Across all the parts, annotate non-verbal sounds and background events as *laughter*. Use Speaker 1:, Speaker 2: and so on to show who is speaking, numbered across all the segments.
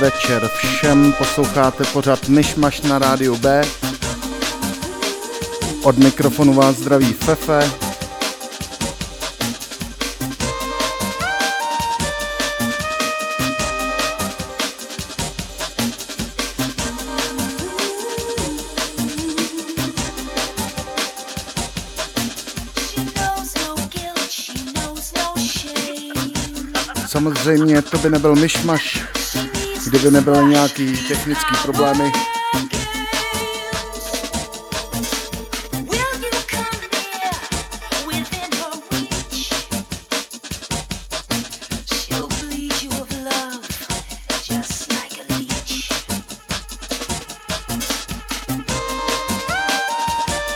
Speaker 1: večer všem, posloucháte pořad Myšmaš na rádiu B. Od mikrofonu vás zdraví Fefe. Samozřejmě to by nebyl myšmaš kdyby nebyly nějaký technický problémy.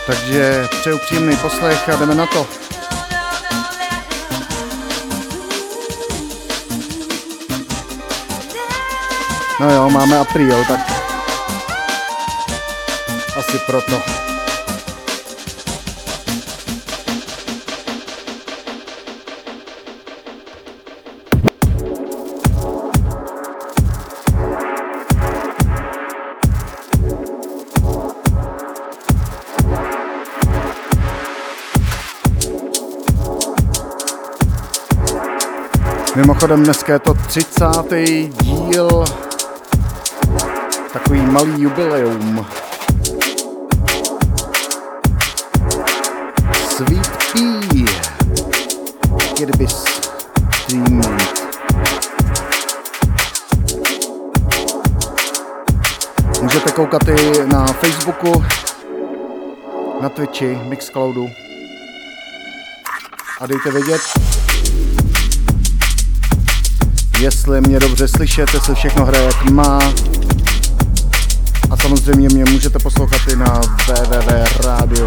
Speaker 1: Takže přeju příjemný poslech a jdeme na to. No jo, máme apríl, tak asi proto. Mimochodem dneska je to 30. díl takový malý jubileum. Sweet Pea. Kirbis Streaming. Můžete koukat i na Facebooku na Twitchi, Mixcloudu. A dejte vědět, jestli mě dobře slyšet, jestli všechno hraje jak má. Samozřejmě mě můžete poslouchat i na www.radiob.cz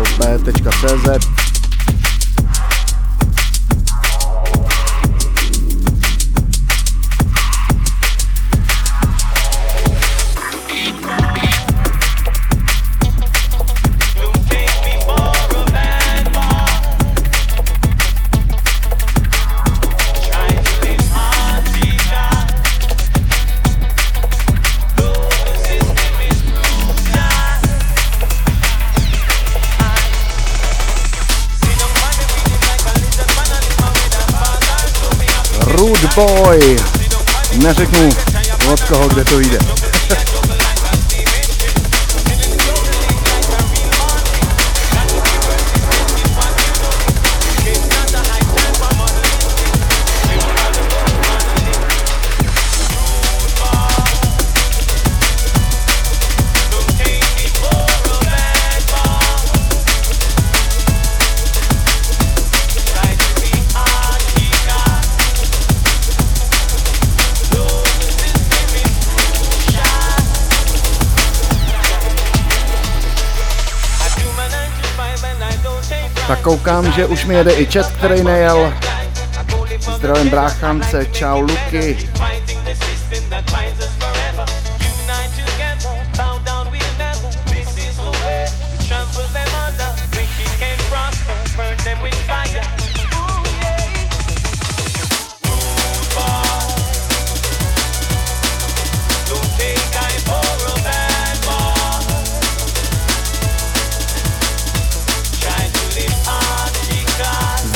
Speaker 1: Boy. Neřeknu od koho, kde to jde. Koukám, že už mi jede i chat, který nejel. Zdravím bráchance, čau Luky.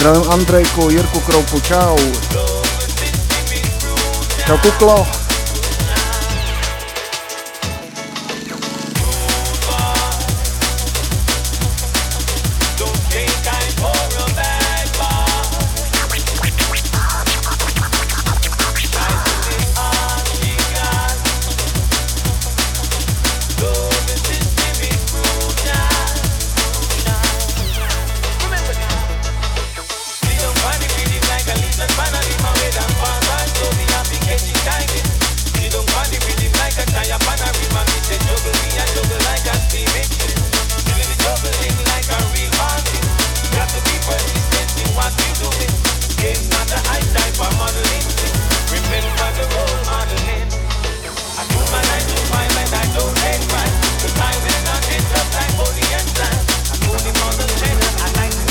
Speaker 1: Zdravím Andrejku, Jirku Kroupu, čau. Čau Kuklo.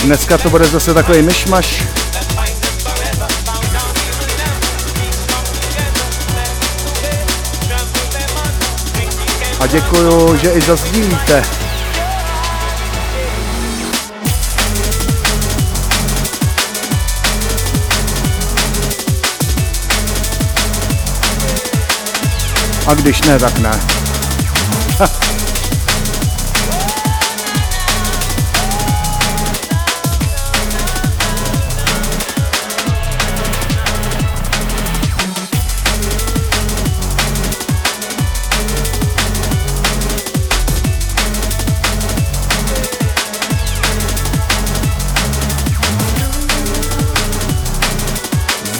Speaker 1: Dneska to bude zase takový myšmaš. A děkuju, že i zazdílíte. A když ne, tak ne.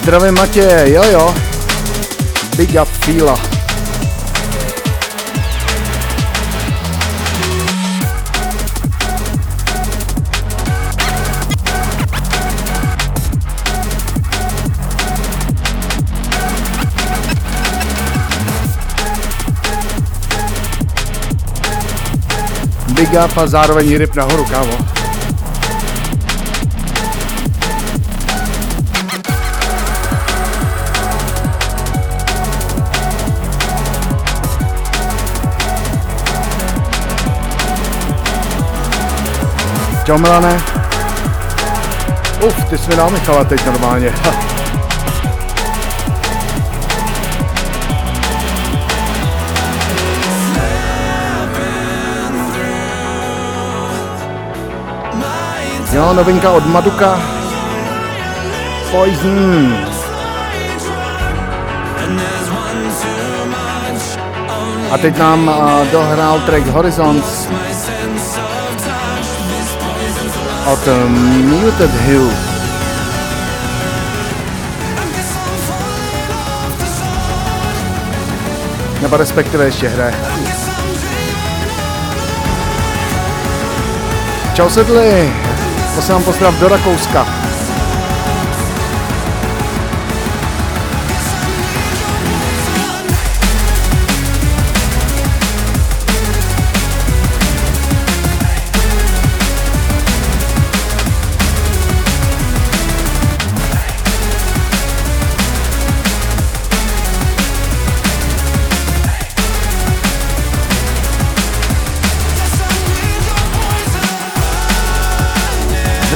Speaker 1: Zdravím Matěj, jo jo. Big up Fila. Big up a zároveň ryb nahoru, kámo. Čau Milane. Uf, ty jsi mi dal Michala teď normálně. Jo, novinka od Maduka. Poison. A teď nám uh, dohrál track Horizons. Od Muted Hill. Nebo respektive ještě hraje. Čau sedli, posílám pozdrav do Rakouska.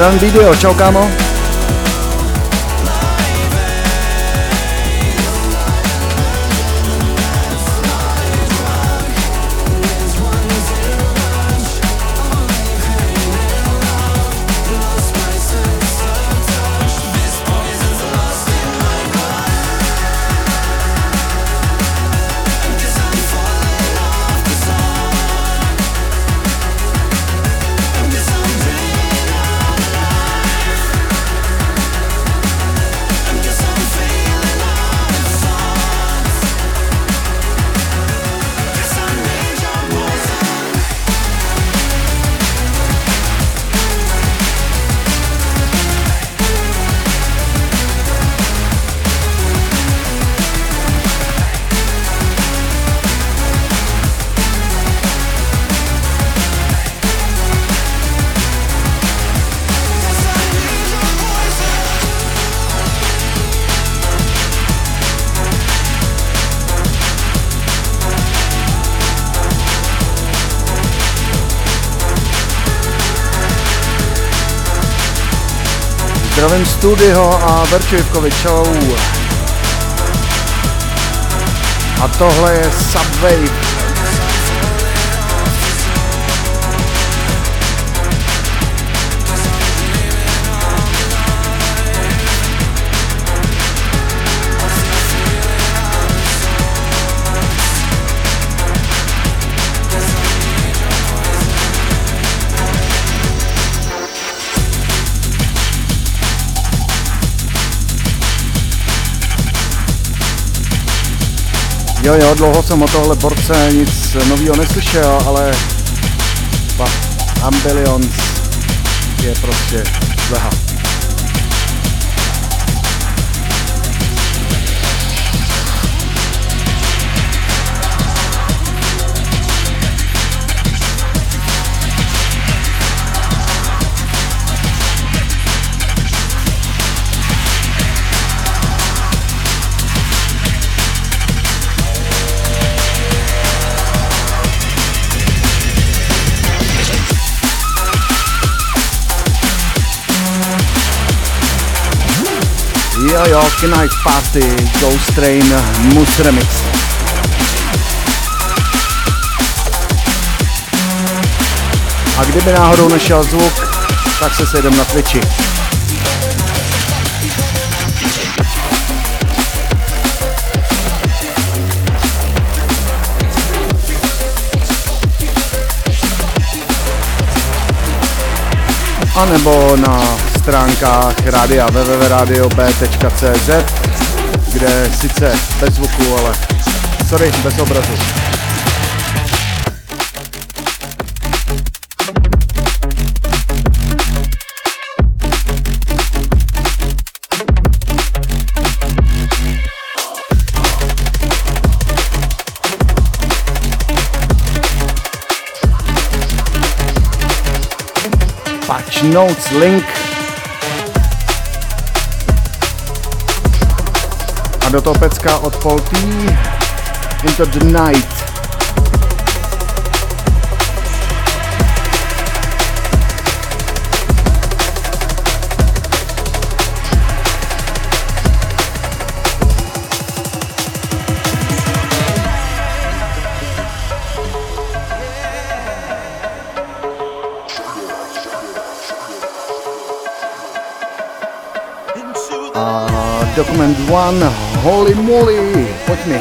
Speaker 1: Zdravím video, čau kámo. Zdravím Studio a Verčivkovi, čau. A tohle je Subway Jo, jo, dlouho jsem o tohle borce nic nového neslyšel, ale Ambilions je prostě zleha. Jo jo, Knife Party, Ghost Train, Mus Remix. A kdyby náhodou nešel zvuk, tak se sejdem na Twitchi. A nebo na stránkách rádia www.radiob.cz, kde sice bez zvuku, ale sorry, bez obrazu. Notes link do toho pecka od Polty Into the Night. Document One, Holy moly, pojď mi.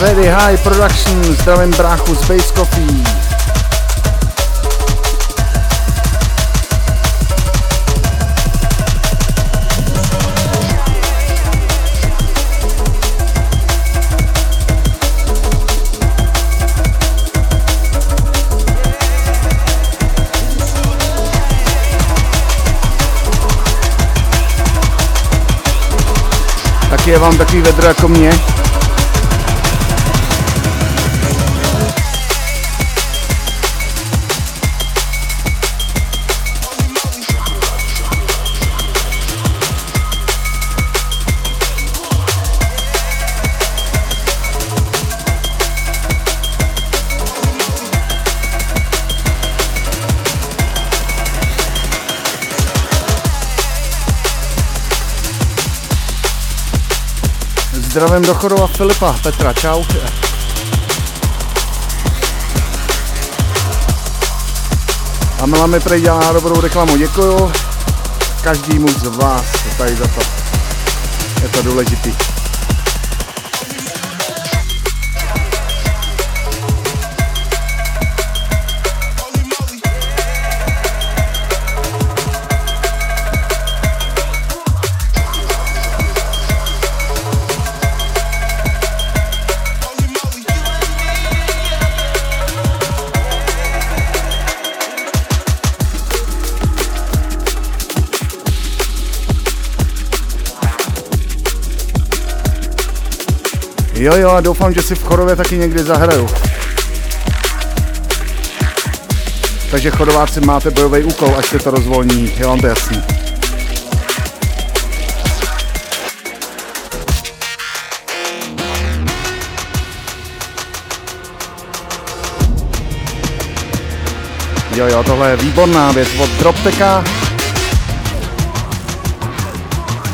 Speaker 1: Ready High Production, zdravím bráchu z Base Coffee. Je vám takový vedro jako mě. Zdravím do Chorova Filipa, Petra, čau. A Mela mi prej dělá dobrou reklamu, děkuju každému z vás tady za to. Je to důležitý. Jo, jo, a doufám, že si v Chorově taky někdy zahraju. Takže chodováci máte bojový úkol, až se to rozvolní, je vám to jasný. Jo, jo, tohle je výborná věc od Dropteka.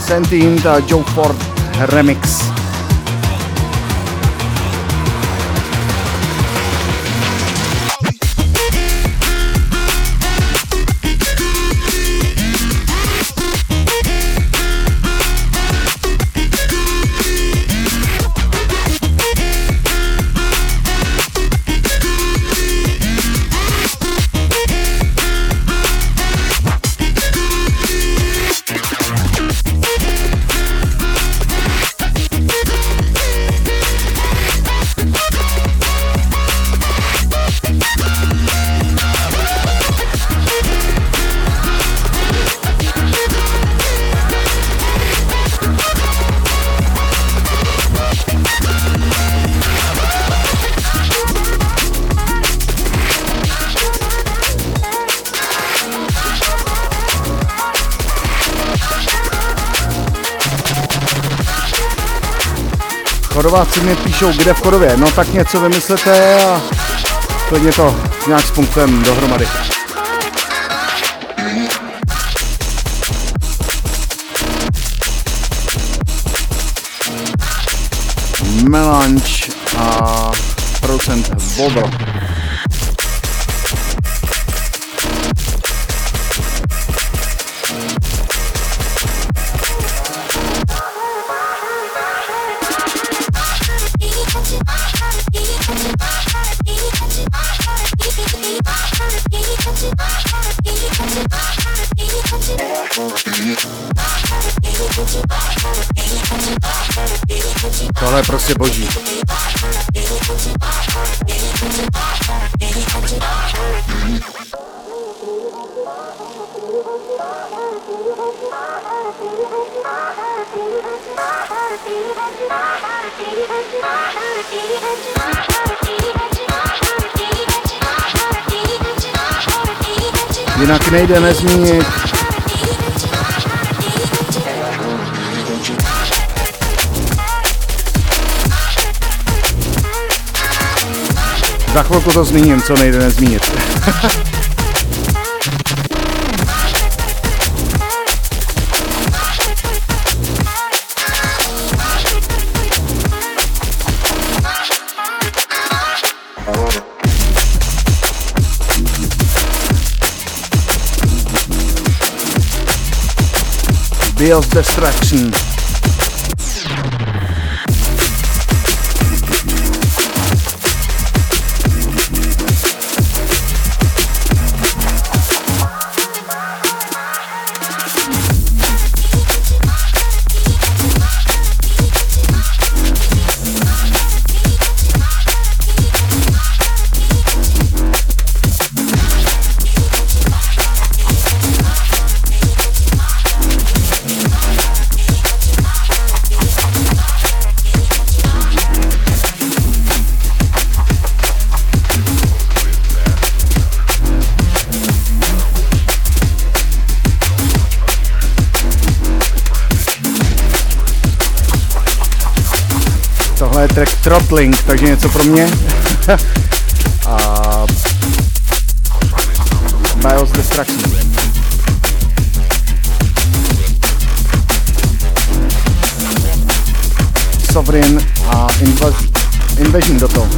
Speaker 1: Sentient a Joe Ford Remix. Chodováci mi píšou, kde v Chodově. No tak něco vymyslete a klidně to nějak spunktujeme dohromady. Melanč a procent Bobro. Tohle je prostě boží. Jinak nejde nezmínit Za chvilku to zmíním, co nejde nezmínit. Bill's Distraction. Throttling, takže něco pro mě. *laughs* a BIOS Destruction. Sovereign a Invasion do toho.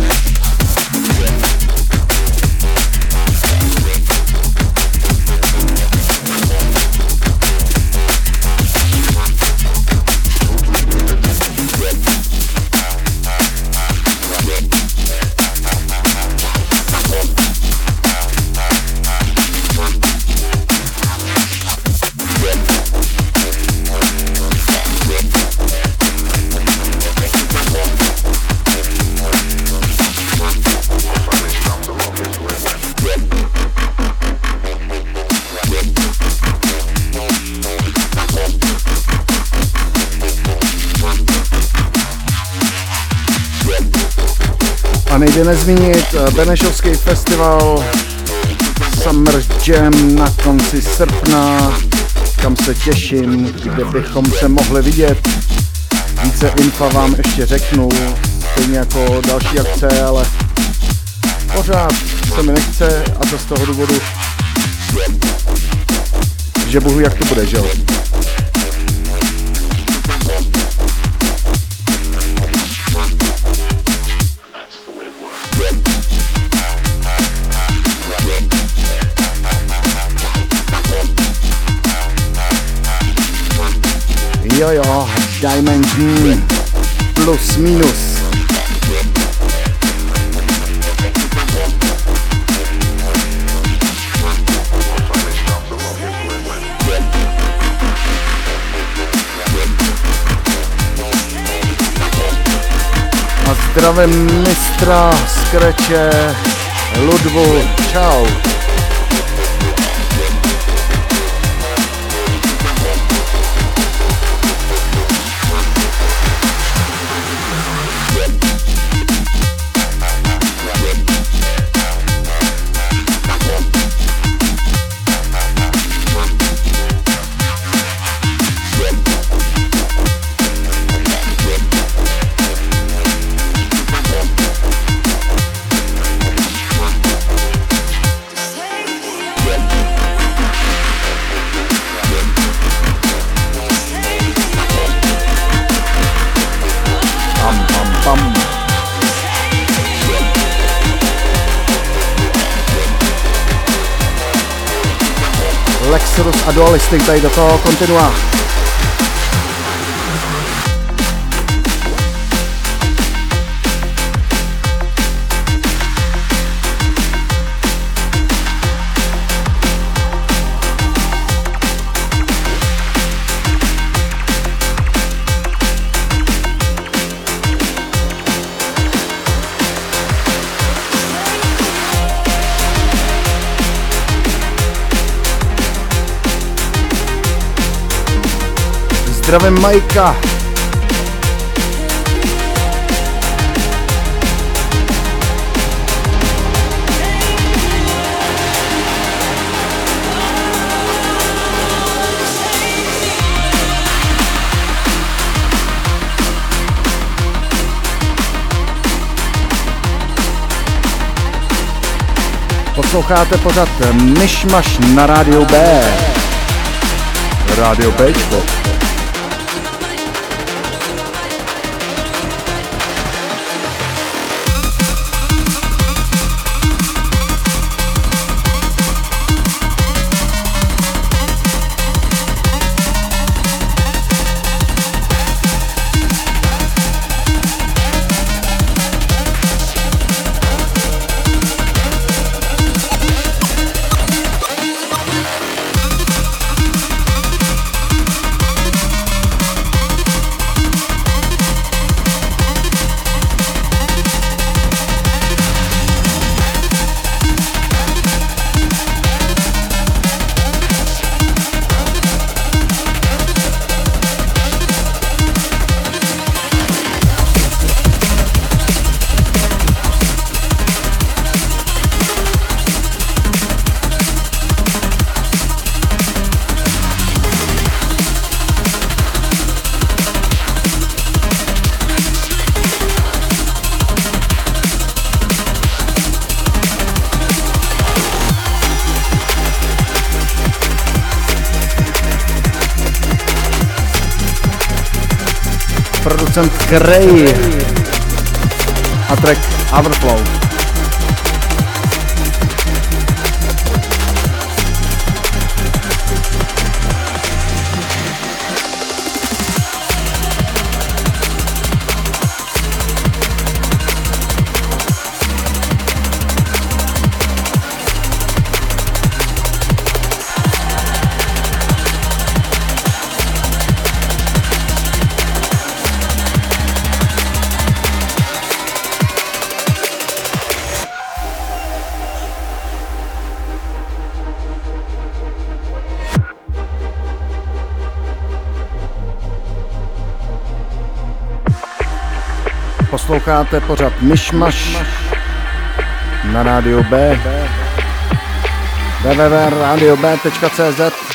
Speaker 1: Nejde nezmínit eh, Benešovský festival Summer Jam na konci srpna, kam se těším, kde bychom se mohli vidět. Více infa vám ještě řeknu, stejně jako další akce, ale pořád se mi nechce a to z toho důvodu, že bohu jak to bude, že jo. Jo jo, Dimension plus minus. A zdravím mistra Skreče Ludvu. Čau. A Dualistic tady do toho kontinua. Zdravím Majka. Posloucháte pořád Myšmaš na rádiu B. Rádio Bčko. Producent Gray a track Overflow. Posloucháte pořad Myšmaš na rádiu B. www.radiob.cz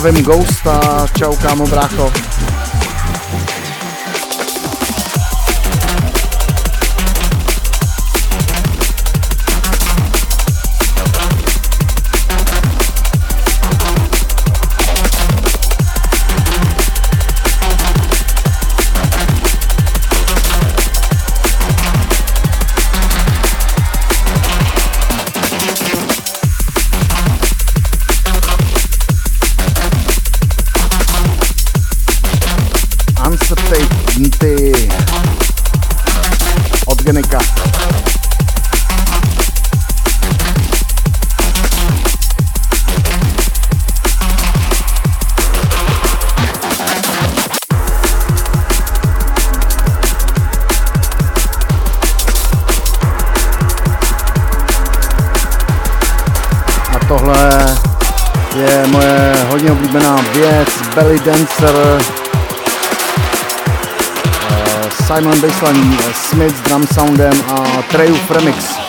Speaker 1: Zdravím Ghosta, čau kámo brácho. Belly Dancer, eh, Simon Baseline, eh, Smith s drum soundem a Triumph Remix.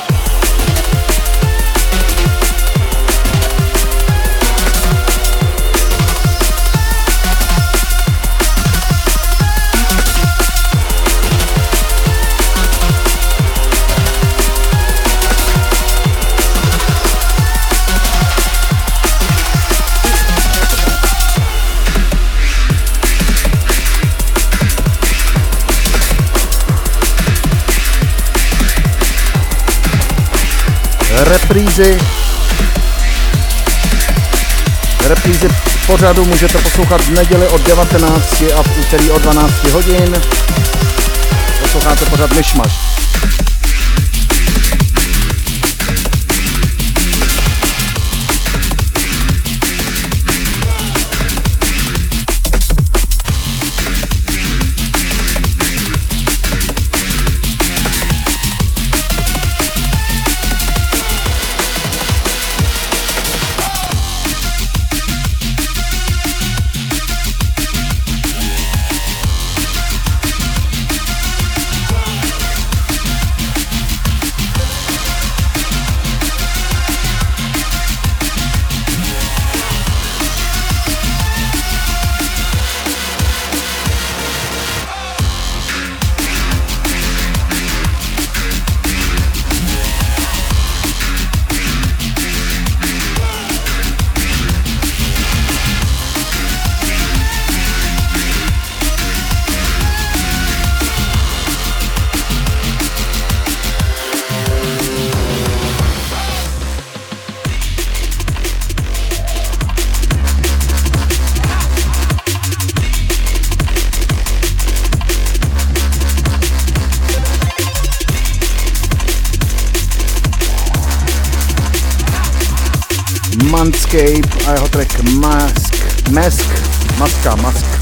Speaker 1: Reprízy. Reprízy pořadu můžete poslouchat v neděli od 19 a v úterý od 12 hodin. Posloucháte pořad Myšmaš. Mask, Mask, Maska, Mask.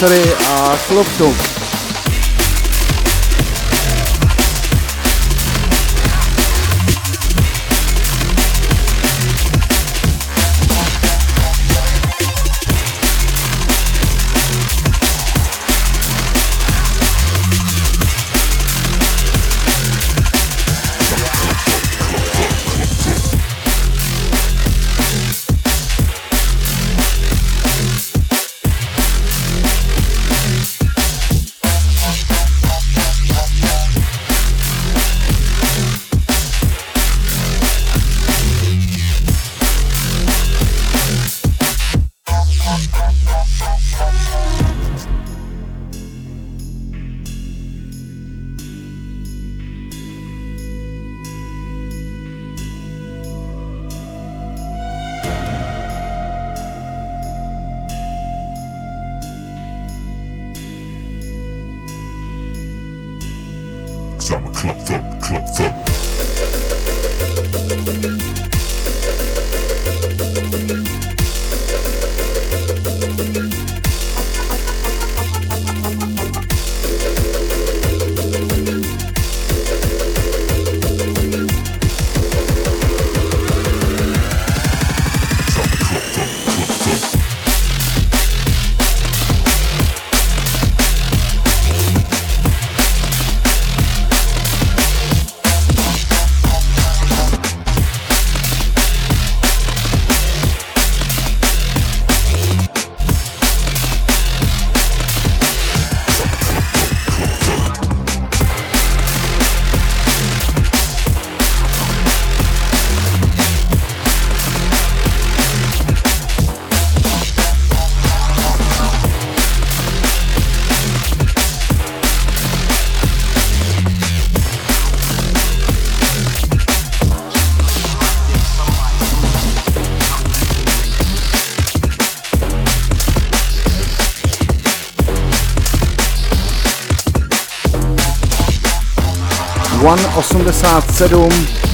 Speaker 1: Sorry, a Kloptu.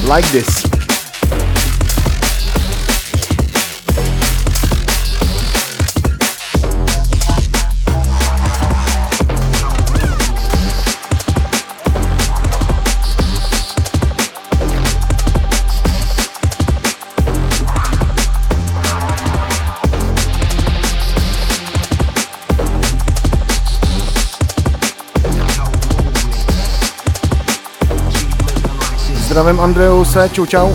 Speaker 1: Like this. Zdravím Andreuse, čau čau.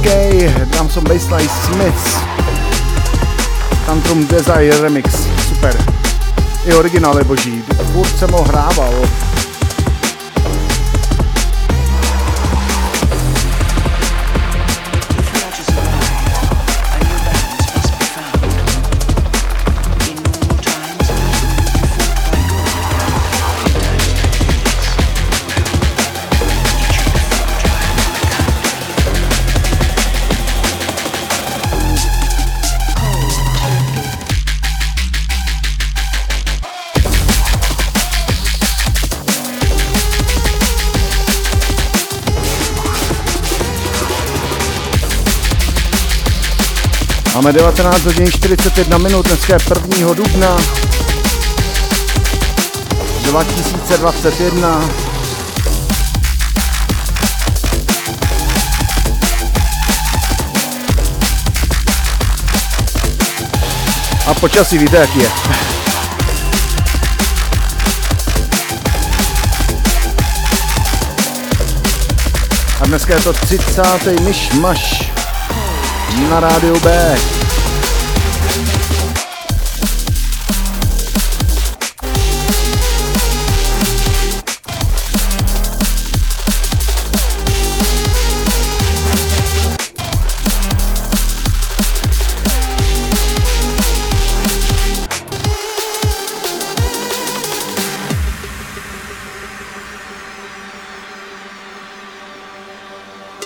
Speaker 1: Gay, dám som Baseline Smiths. Tantrum Desire Remix, super. I originál je boží, furt jsem ho hrával, Máme 19 hodin 41 minut, dneska je 1. dubna 2021. A počasí víte, jaký je. A dneska je to 30. myšmaš na rádiu B.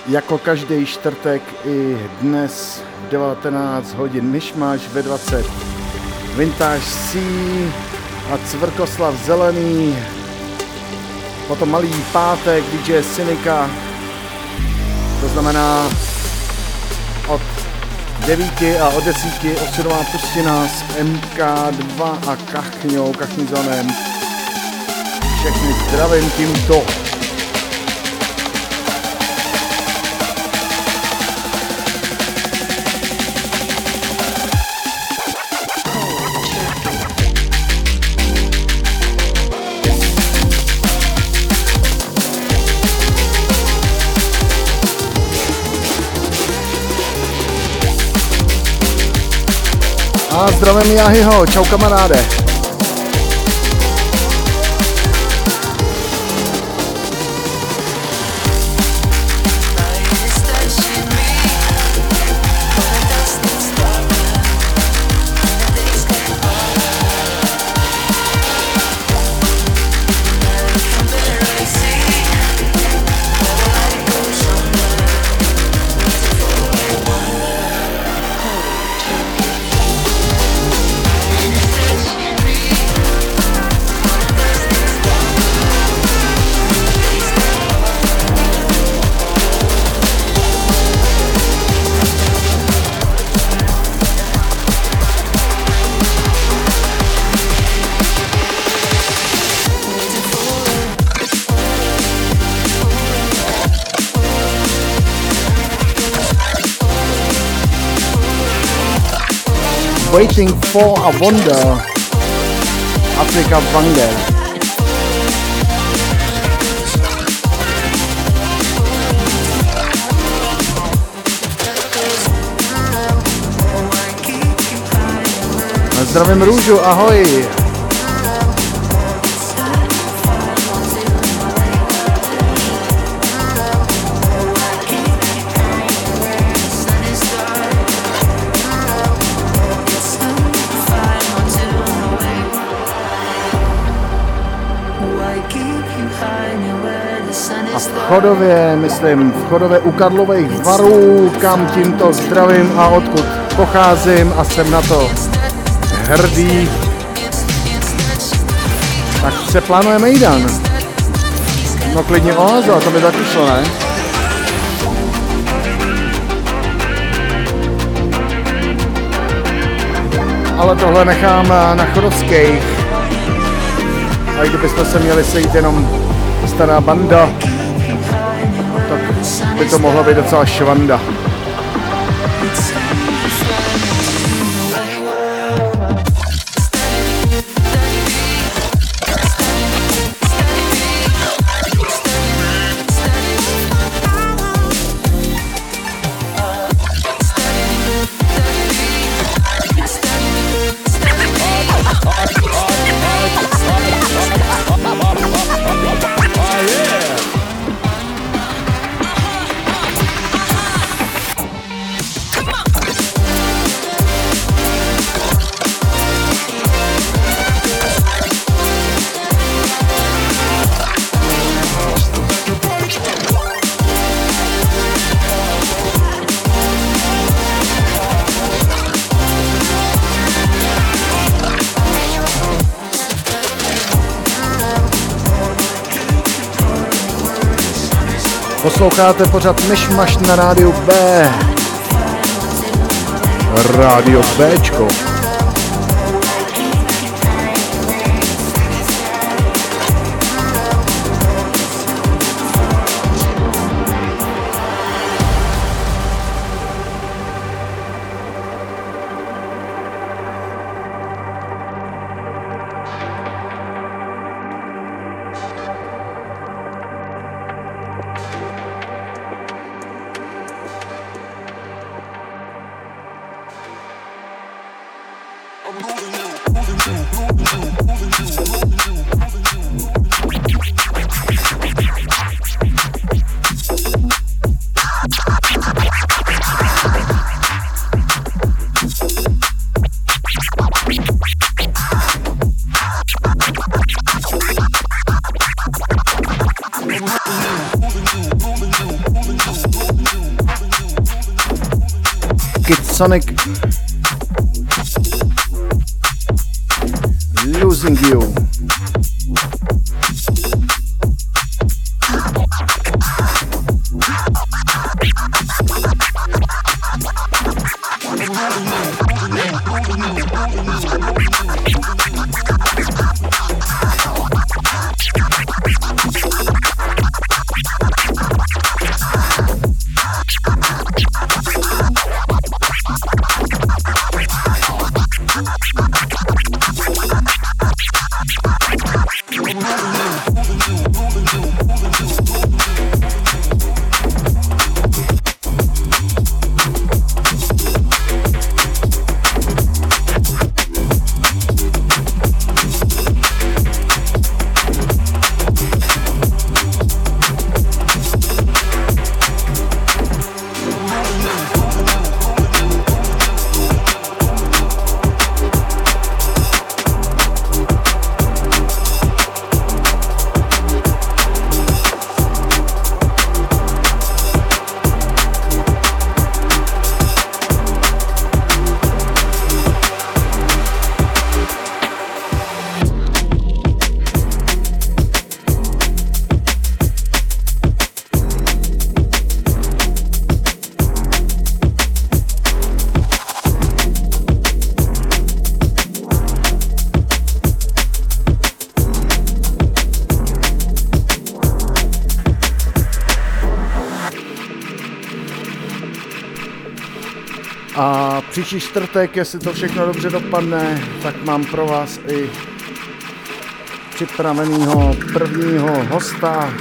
Speaker 1: Jako každý čtvrtek i dnes v 19 hodin myšmaš ve 20 Vintage C a Cvrkoslav Zelený potom malý pátek DJ Synika To znamená od 9 a od 10 osudová pustina s MK2 a Kachňou, Kachnizonem. Všechny zdravím tímto. A zdravím Jahyho, čau kamaráde. Waiting for a Wonder, Afrika Wangel. Zdravím Růžu, ahoj. Chodově, myslím, v Chodově u Karlových varů, kam tímto zdravím a odkud pocházím a jsem na to hrdý. Tak se plánuje Mejdan. No klidně oáza, to by taky šlo, ne? Ale tohle nechám na Chodovských. A kdybychom se měli sejít jenom stará banda, by to mohla být docela švanda. Posloucháte pořád Myšmaš na rádiu B. Rádio Bčko. Sonic příští čtvrtek, jestli to všechno dobře dopadne, tak mám pro vás i připraveného prvního hosta,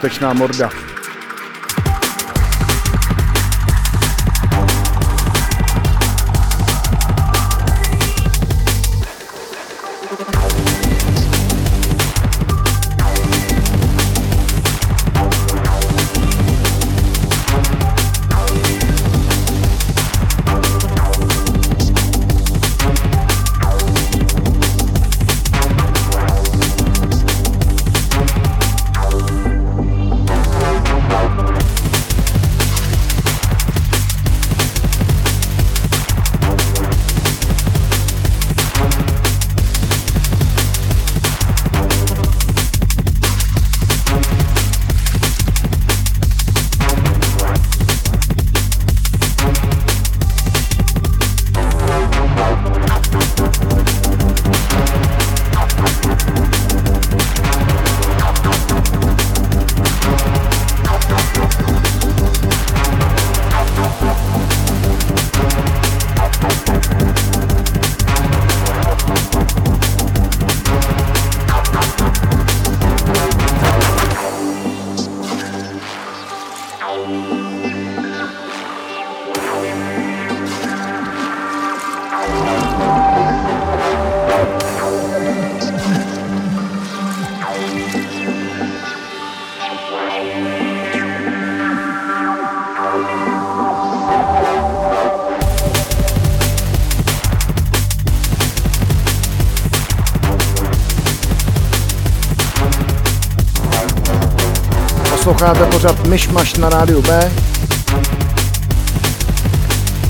Speaker 1: Neskutečná morda. Posloucháte pořád Myšmaš na rádiu B.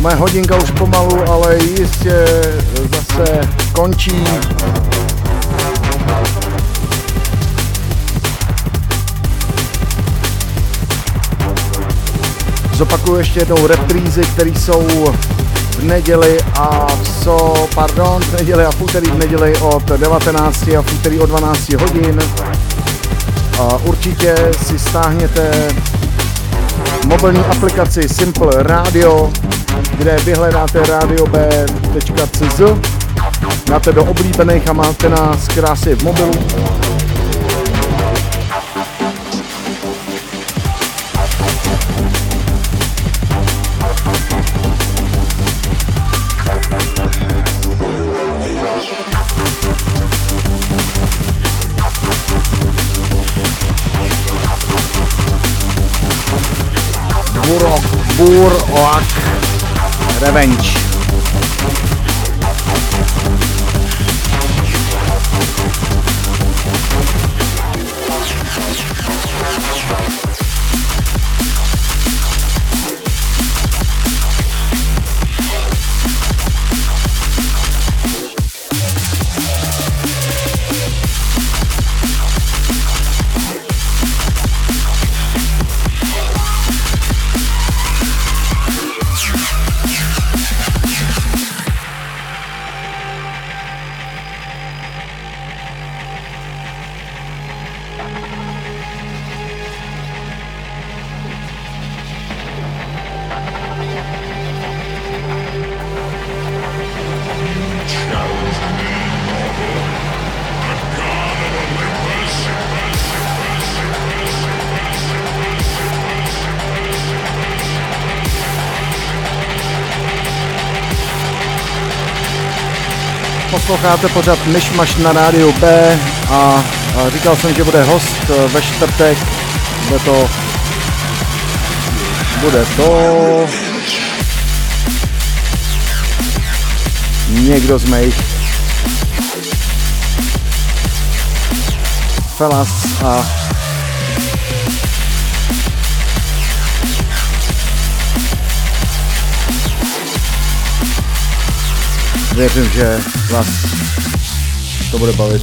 Speaker 1: Moje hodinka už pomalu, ale jistě zase končí. Zopakuju ještě jednou reprízy, které jsou v neděli a so, pardon, v neděli a v úterý v neděli od 19 a v úterý od 12 hodin určitě si stáhněte mobilní aplikaci Simple Radio, kde vyhledáte radiob.cz, dáte do oblíbených a máte nás krásně v mobilu Posloucháte pořád Myšmaš na rádiu B a, a říkal jsem, že bude host eh, ve čtvrtek. Bude to... Bude to... Někdo z mých Felas a věřím, že vás to bude bavit.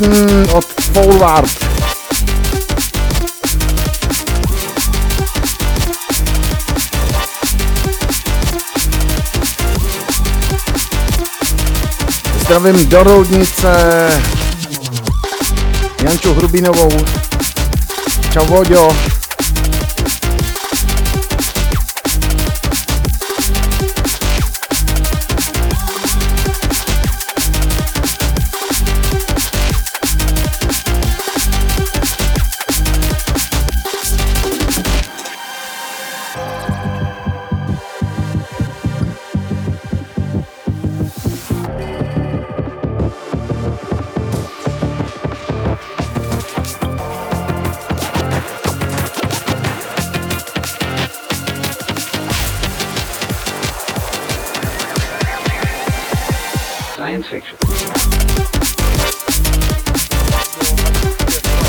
Speaker 1: Science fiction od Forward. Zdravím do Roudnice, Janču Hrubinovou. Čau Voďo.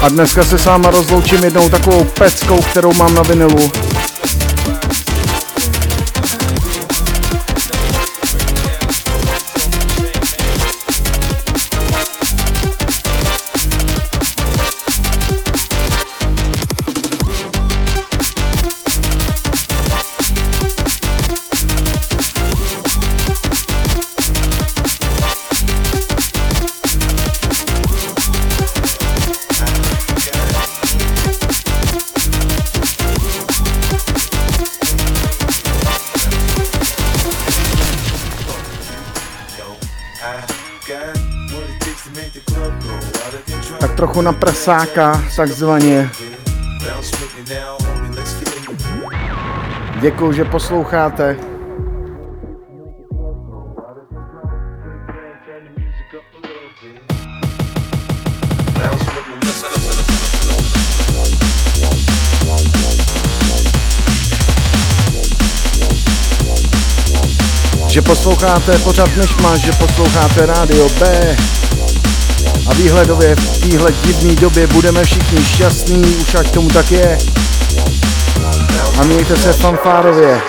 Speaker 1: A dneska se s váma rozloučím jednou takovou peckou, kterou mám na vinilu. Trochu na prasáka, takzvaně. Děkuji, že posloucháte. že posloucháte pořád než máš, že posloucháte rádio B a výhledově v téhle divné době budeme všichni šťastní, už ať tomu tak je. A mějte se fanfárově.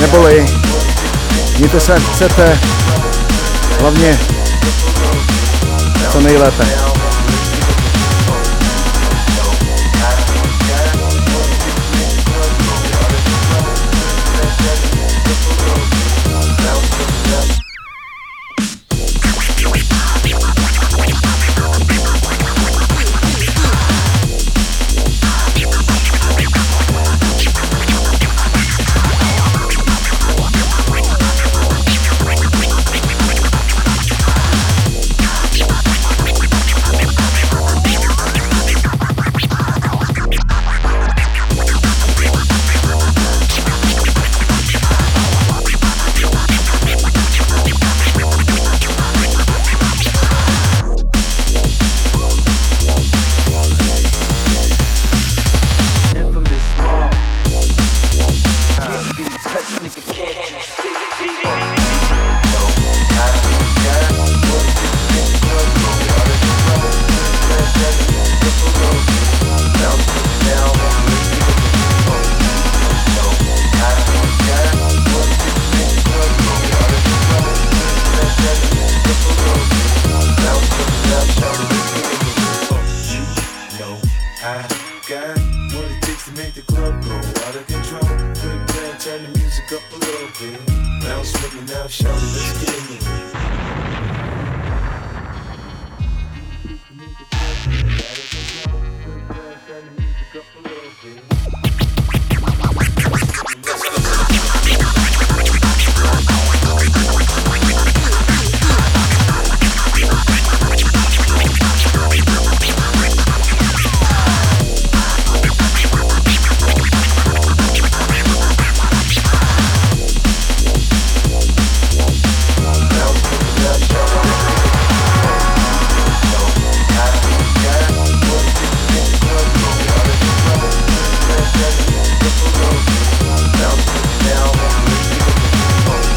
Speaker 1: Neboli, mějte se jak chcete, hlavně co nejlépe.